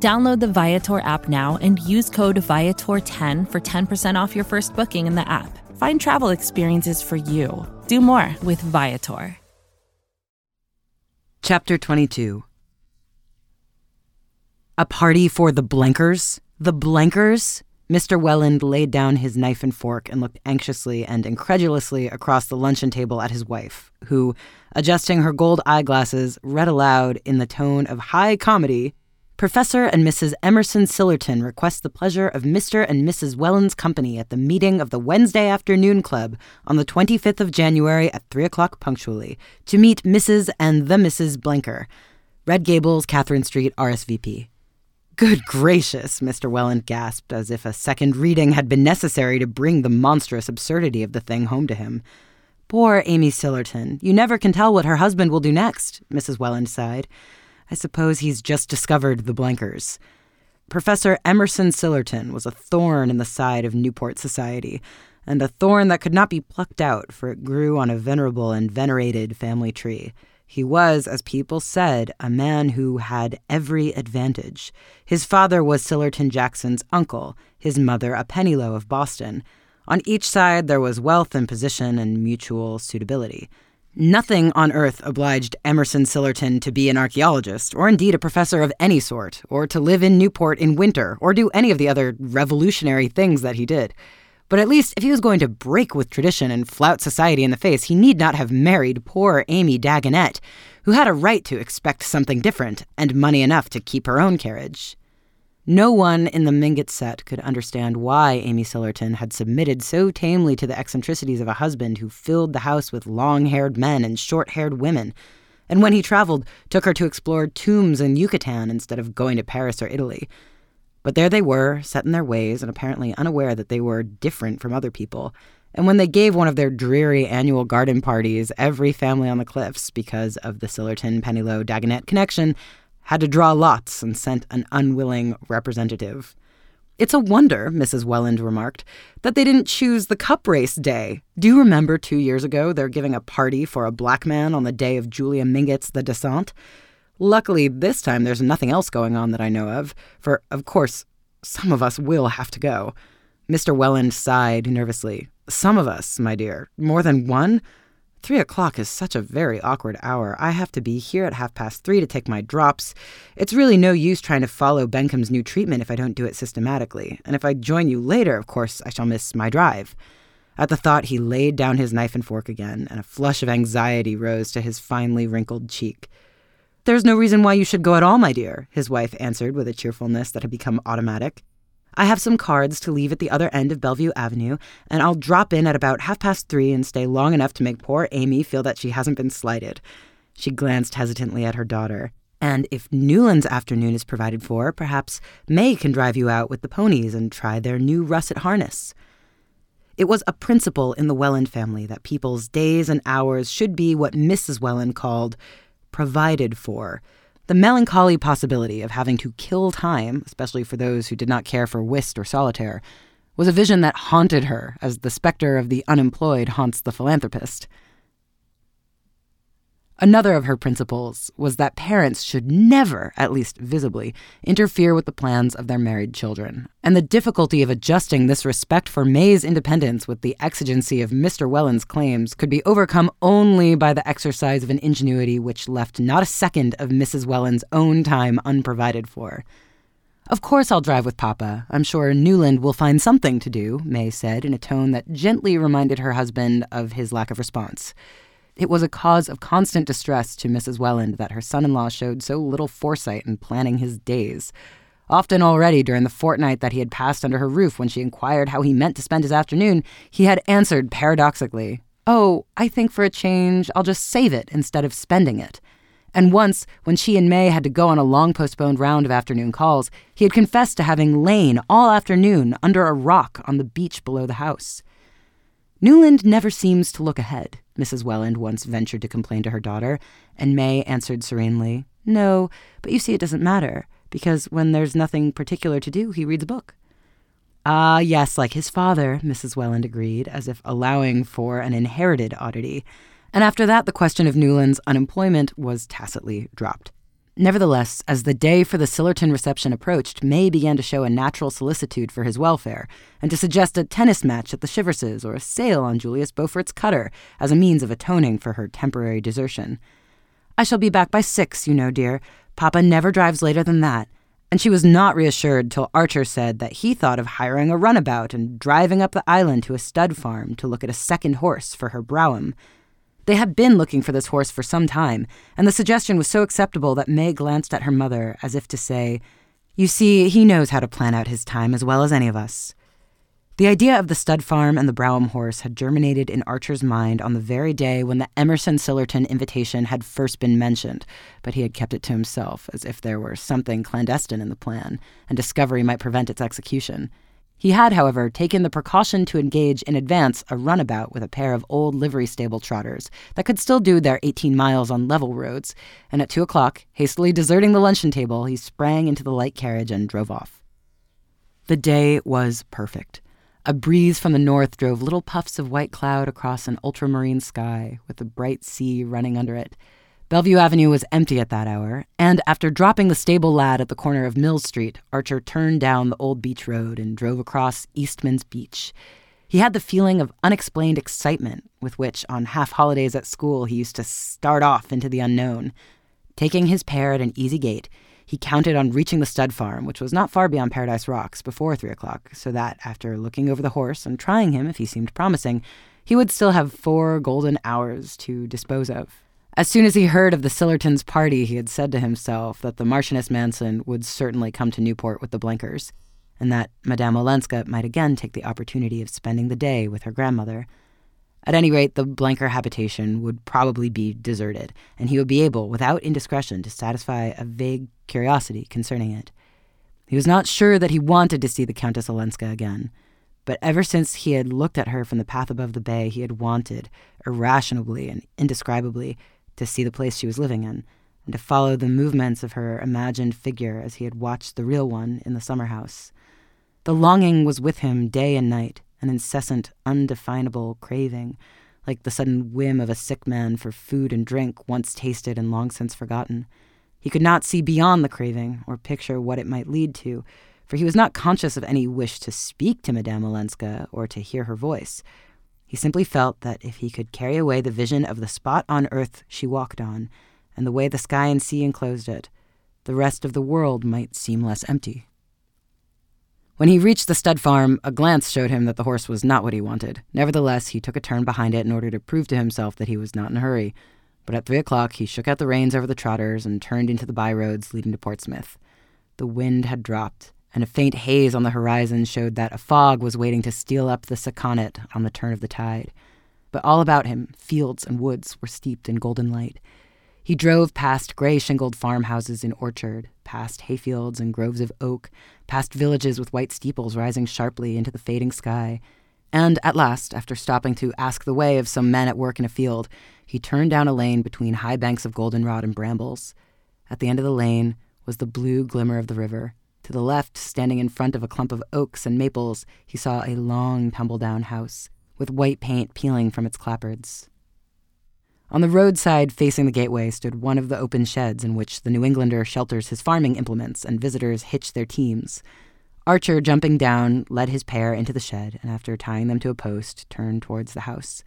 Download the Viator app now and use code Viator10 for 10% off your first booking in the app. Find travel experiences for you. Do more with Viator. Chapter 22 A party for the Blenkers? The Blenkers? Mr. Welland laid down his knife and fork and looked anxiously and incredulously across the luncheon table at his wife, who, adjusting her gold eyeglasses, read aloud in the tone of high comedy Professor and Mrs. Emerson Sillerton request the pleasure of Mr. and Mrs. Welland's company at the meeting of the Wednesday Afternoon Club on the 25th of January at 3 o'clock punctually to meet Mrs. and the Mrs. Blenker, Red Gables, Catherine Street, RSVP. Good gracious, Mr. Welland gasped, as if a second reading had been necessary to bring the monstrous absurdity of the thing home to him. Poor Amy Sillerton. You never can tell what her husband will do next, Mrs. Welland sighed. I suppose he's just discovered the Blenkers. Professor Emerson Sillerton was a thorn in the side of Newport society, and a thorn that could not be plucked out, for it grew on a venerable and venerated family tree. He was, as people said, a man who had every advantage. His father was Sillerton Jackson's uncle, his mother a Pennilow of Boston. On each side there was wealth and position and mutual suitability. Nothing on earth obliged Emerson Sillerton to be an archaeologist, or indeed a professor of any sort, or to live in Newport in winter, or do any of the other revolutionary things that he did. But at least if he was going to break with tradition and flout society in the face, he need not have married poor Amy Dagonet, who had a right to expect something different, and money enough to keep her own carriage. No one in the Mingott set could understand why Amy Sillerton had submitted so tamely to the eccentricities of a husband who filled the house with long haired men and short haired women, and when he traveled, took her to explore tombs in Yucatan instead of going to Paris or Italy. But there they were, set in their ways, and apparently unaware that they were different from other people. And when they gave one of their dreary annual garden parties, every family on the cliffs, because of the Sillerton Pennilow Dagonet connection, had to draw lots and sent an unwilling representative. It's a wonder, Mrs. Welland remarked, that they didn't choose the cup race day. Do you remember two years ago their giving a party for a black man on the day of Julia Mingott's thé dansant? Luckily, this time there's nothing else going on that I know of, for, of course, some of us will have to go. Mr. Welland sighed nervously. Some of us, my dear. More than one? Three o'clock is such a very awkward hour. I have to be here at half past three to take my drops. It's really no use trying to follow Bencomb's new treatment if I don't do it systematically. And if I join you later, of course, I shall miss my drive. At the thought, he laid down his knife and fork again, and a flush of anxiety rose to his finely wrinkled cheek. There's no reason why you should go at all, my dear, his wife answered with a cheerfulness that had become automatic. I have some cards to leave at the other end of Bellevue Avenue, and I'll drop in at about half past three and stay long enough to make poor Amy feel that she hasn't been slighted. She glanced hesitantly at her daughter. And if Newland's afternoon is provided for, perhaps May can drive you out with the ponies and try their new russet harness. It was a principle in the Welland family that people's days and hours should be what Mrs. Welland called provided for the melancholy possibility of having to kill time, especially for those who did not care for whist or solitaire, was a vision that haunted her as the specter of the unemployed haunts the philanthropist. Another of her principles was that parents should never, at least visibly, interfere with the plans of their married children. And the difficulty of adjusting this respect for May's independence with the exigency of Mr. Welland's claims could be overcome only by the exercise of an ingenuity which left not a second of Mrs. Welland's own time unprovided for. Of course, I'll drive with Papa. I'm sure Newland will find something to do, May said in a tone that gently reminded her husband of his lack of response. It was a cause of constant distress to Mrs. Welland that her son in law showed so little foresight in planning his days. Often already during the fortnight that he had passed under her roof when she inquired how he meant to spend his afternoon, he had answered paradoxically, Oh, I think for a change I'll just save it instead of spending it. And once, when she and May had to go on a long postponed round of afternoon calls, he had confessed to having lain all afternoon under a rock on the beach below the house. Newland never seems to look ahead, Mrs. Welland once ventured to complain to her daughter, and May answered serenely, No, but you see, it doesn't matter, because when there's nothing particular to do, he reads a book. Ah, yes, like his father, Mrs. Welland agreed, as if allowing for an inherited oddity. And after that, the question of Newland's unemployment was tacitly dropped. Nevertheless, as the day for the Sillerton reception approached, May began to show a natural solicitude for his welfare, and to suggest a tennis match at the Chiverses or a sail on Julius Beaufort's cutter as a means of atoning for her temporary desertion. I shall be back by six, you know, dear. Papa never drives later than that. And she was not reassured till Archer said that he thought of hiring a runabout and driving up the island to a stud farm to look at a second horse for her brougham. They had been looking for this horse for some time, and the suggestion was so acceptable that May glanced at her mother as if to say, You see, he knows how to plan out his time as well as any of us. The idea of the stud farm and the Brougham horse had germinated in Archer's mind on the very day when the Emerson Sillerton invitation had first been mentioned, but he had kept it to himself as if there were something clandestine in the plan, and discovery might prevent its execution. He had, however, taken the precaution to engage in advance a runabout with a pair of old livery stable trotters that could still do their 18 miles on level roads, and at two o'clock, hastily deserting the luncheon table, he sprang into the light carriage and drove off. The day was perfect. A breeze from the north drove little puffs of white cloud across an ultramarine sky, with the bright sea running under it. Bellevue Avenue was empty at that hour, and after dropping the stable lad at the corner of Mills Street, Archer turned down the old beach road and drove across Eastman's Beach. He had the feeling of unexplained excitement with which, on half holidays at school, he used to start off into the unknown. Taking his pair at an easy gait, he counted on reaching the stud farm, which was not far beyond Paradise Rocks, before three o'clock, so that, after looking over the horse and trying him if he seemed promising, he would still have four golden hours to dispose of. As soon as he heard of the Sillertons' party, he had said to himself that the Marchioness Manson would certainly come to Newport with the Blenkers, and that Madame Olenska might again take the opportunity of spending the day with her grandmother. At any rate, the Blenker habitation would probably be deserted, and he would be able, without indiscretion, to satisfy a vague curiosity concerning it. He was not sure that he wanted to see the Countess Olenska again, but ever since he had looked at her from the path above the bay, he had wanted, irrationally and indescribably, to see the place she was living in, and to follow the movements of her imagined figure as he had watched the real one in the summer house. The longing was with him day and night, an incessant, undefinable craving, like the sudden whim of a sick man for food and drink once tasted and long since forgotten. He could not see beyond the craving or picture what it might lead to, for he was not conscious of any wish to speak to Madame Olenska or to hear her voice. He simply felt that if he could carry away the vision of the spot on earth she walked on, and the way the sky and sea enclosed it, the rest of the world might seem less empty. When he reached the stud farm, a glance showed him that the horse was not what he wanted. Nevertheless, he took a turn behind it in order to prove to himself that he was not in a hurry. But at three o'clock, he shook out the reins over the trotters and turned into the byroads leading to Portsmouth. The wind had dropped, and a faint haze on the horizon showed that a fog was waiting to steal up the Sakonnet on the turn of the tide. But all about him, fields and woods were steeped in golden light. He drove past gray shingled farmhouses in orchard, past hayfields and groves of oak, past villages with white steeples rising sharply into the fading sky. And at last, after stopping to ask the way of some men at work in a field, he turned down a lane between high banks of goldenrod and brambles. At the end of the lane was the blue glimmer of the river, to the left, standing in front of a clump of oaks and maples, he saw a long, tumble down house, with white paint peeling from its clapboards. On the roadside facing the gateway stood one of the open sheds in which the New Englander shelters his farming implements and visitors hitch their teams. Archer, jumping down, led his pair into the shed and, after tying them to a post, turned towards the house.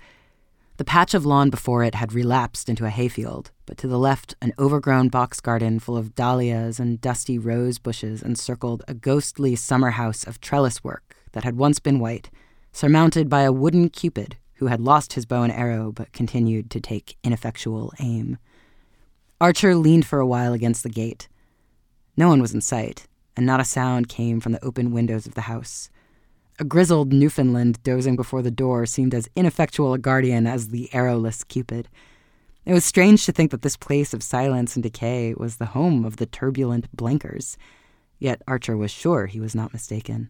The patch of lawn before it had relapsed into a hayfield, but to the left, an overgrown box garden full of dahlias and dusty rose bushes encircled a ghostly summer house of trellis work that had once been white, surmounted by a wooden cupid who had lost his bow and arrow but continued to take ineffectual aim. Archer leaned for a while against the gate. No one was in sight, and not a sound came from the open windows of the house. A grizzled Newfoundland dozing before the door seemed as ineffectual a guardian as the arrowless Cupid. It was strange to think that this place of silence and decay was the home of the turbulent Blenkers. Yet Archer was sure he was not mistaken.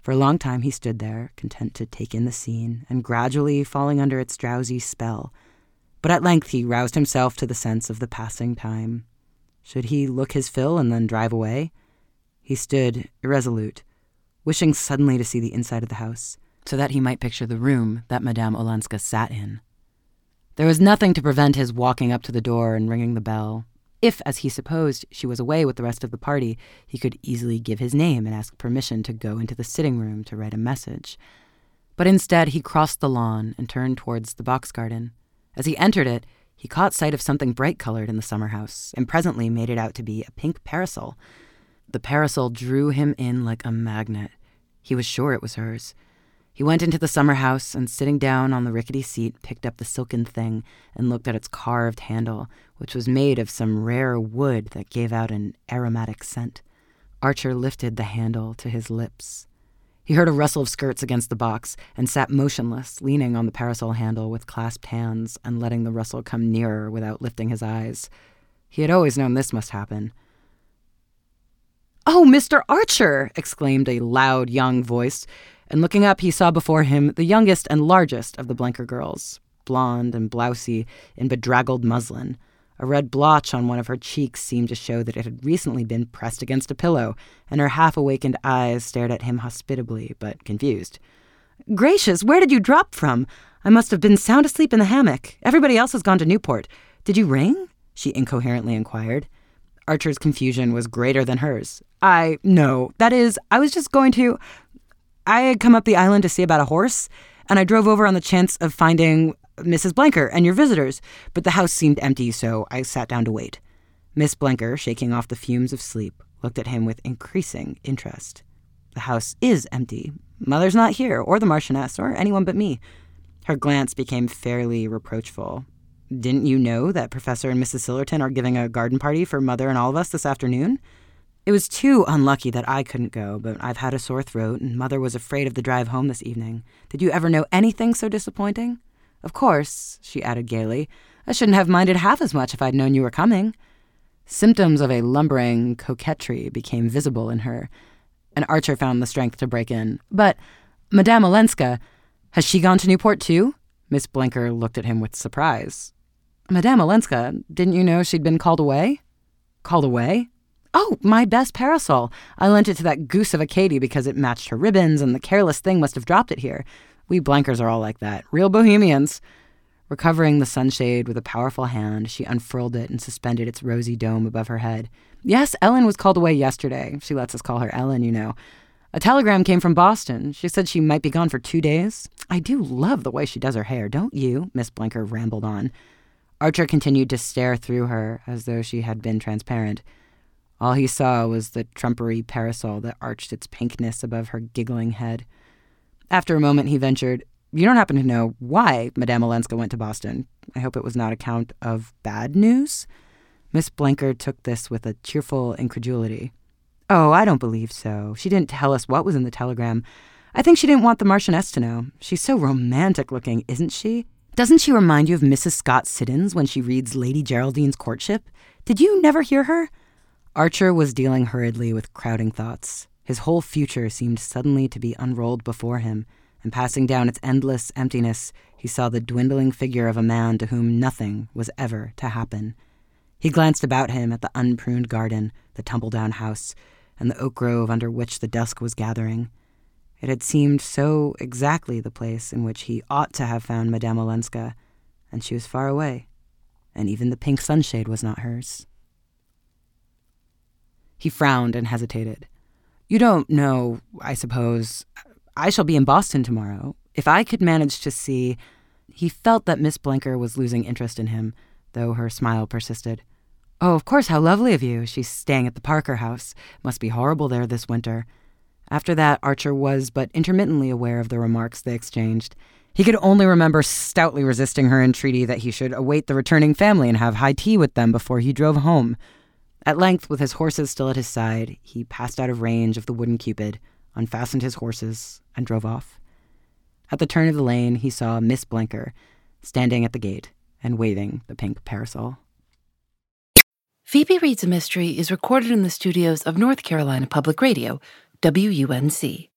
For a long time he stood there, content to take in the scene, and gradually falling under its drowsy spell. But at length he roused himself to the sense of the passing time. Should he look his fill and then drive away? He stood irresolute, wishing suddenly to see the inside of the house, so that he might picture the room that Madame Olenska sat in. There was nothing to prevent his walking up to the door and ringing the bell. If, as he supposed, she was away with the rest of the party, he could easily give his name and ask permission to go into the sitting room to write a message. But instead, he crossed the lawn and turned towards the box garden. As he entered it, he caught sight of something bright colored in the summer house and presently made it out to be a pink parasol. The parasol drew him in like a magnet. He was sure it was hers. He went into the summer house and, sitting down on the rickety seat, picked up the silken thing and looked at its carved handle, which was made of some rare wood that gave out an aromatic scent. Archer lifted the handle to his lips. He heard a rustle of skirts against the box and sat motionless, leaning on the parasol handle with clasped hands and letting the rustle come nearer without lifting his eyes. He had always known this must happen. Oh, Mr. Archer! exclaimed a loud young voice and looking up, he saw before him the youngest and largest of the Blenker girls, blonde and blousy in bedraggled muslin. A red blotch on one of her cheeks seemed to show that it had recently been pressed against a pillow, and her half awakened eyes stared at him hospitably, but confused. Gracious, where did you drop from? I must have been sound asleep in the hammock. Everybody else has gone to Newport. Did you ring? she incoherently inquired. Archer's confusion was greater than hers. I, no, that is, I was just going to. I had come up the island to see about a horse, and I drove over on the chance of finding Mrs. Blenker and your visitors, but the house seemed empty, so I sat down to wait. Miss Blenker, shaking off the fumes of sleep, looked at him with increasing interest. The house is empty. Mother's not here, or the Marchioness, or anyone but me. Her glance became fairly reproachful. Didn't you know that Professor and Mrs. Sillerton are giving a garden party for Mother and all of us this afternoon? It was too unlucky that I couldn't go, but I've had a sore throat, and Mother was afraid of the drive home this evening. Did you ever know anything so disappointing? Of course, she added gaily, I shouldn't have minded half as much if I'd known you were coming. Symptoms of a lumbering coquetry became visible in her, and Archer found the strength to break in. But, Madame Olenska, has she gone to Newport too? Miss Blenker looked at him with surprise. Madame Olenska, didn't you know she'd been called away? Called away? Oh, my best parasol. I lent it to that goose of a Katie because it matched her ribbons, and the careless thing must have dropped it here. We Blenkers are all like that. Real bohemians. Recovering the sunshade with a powerful hand, she unfurled it and suspended its rosy dome above her head. Yes, Ellen was called away yesterday. She lets us call her Ellen, you know. A telegram came from Boston. She said she might be gone for two days. I do love the way she does her hair, don't you? Miss Blenker rambled on. Archer continued to stare through her as though she had been transparent. All he saw was the trumpery parasol that arched its pinkness above her giggling head. After a moment, he ventured, You don't happen to know why Madame Olenska went to Boston? I hope it was not account of bad news? Miss Blenker took this with a cheerful incredulity. Oh, I don't believe so. She didn't tell us what was in the telegram. I think she didn't want the Marchioness to know. She's so romantic looking, isn't she? Doesn't she remind you of Mrs. Scott Siddons when she reads Lady Geraldine's courtship? Did you never hear her? Archer was dealing hurriedly with crowding thoughts. His whole future seemed suddenly to be unrolled before him, and passing down its endless emptiness, he saw the dwindling figure of a man to whom nothing was ever to happen. He glanced about him at the unpruned garden, the tumble down house, and the oak grove under which the dusk was gathering. It had seemed so exactly the place in which he ought to have found Madame Olenska, and she was far away, and even the pink sunshade was not hers. He frowned and hesitated. You don't know, I suppose. I shall be in Boston tomorrow. If I could manage to see. He felt that Miss Blenker was losing interest in him, though her smile persisted. Oh, of course, how lovely of you. She's staying at the Parker house. Must be horrible there this winter. After that, Archer was but intermittently aware of the remarks they exchanged. He could only remember stoutly resisting her entreaty that he should await the returning family and have high tea with them before he drove home. At length, with his horses still at his side, he passed out of range of the wooden Cupid, unfastened his horses, and drove off. At the turn of the lane, he saw Miss Blenker standing at the gate, and waving the pink parasol. Phoebe Reads a Mystery is recorded in the studios of North Carolina Public Radio, WUNC.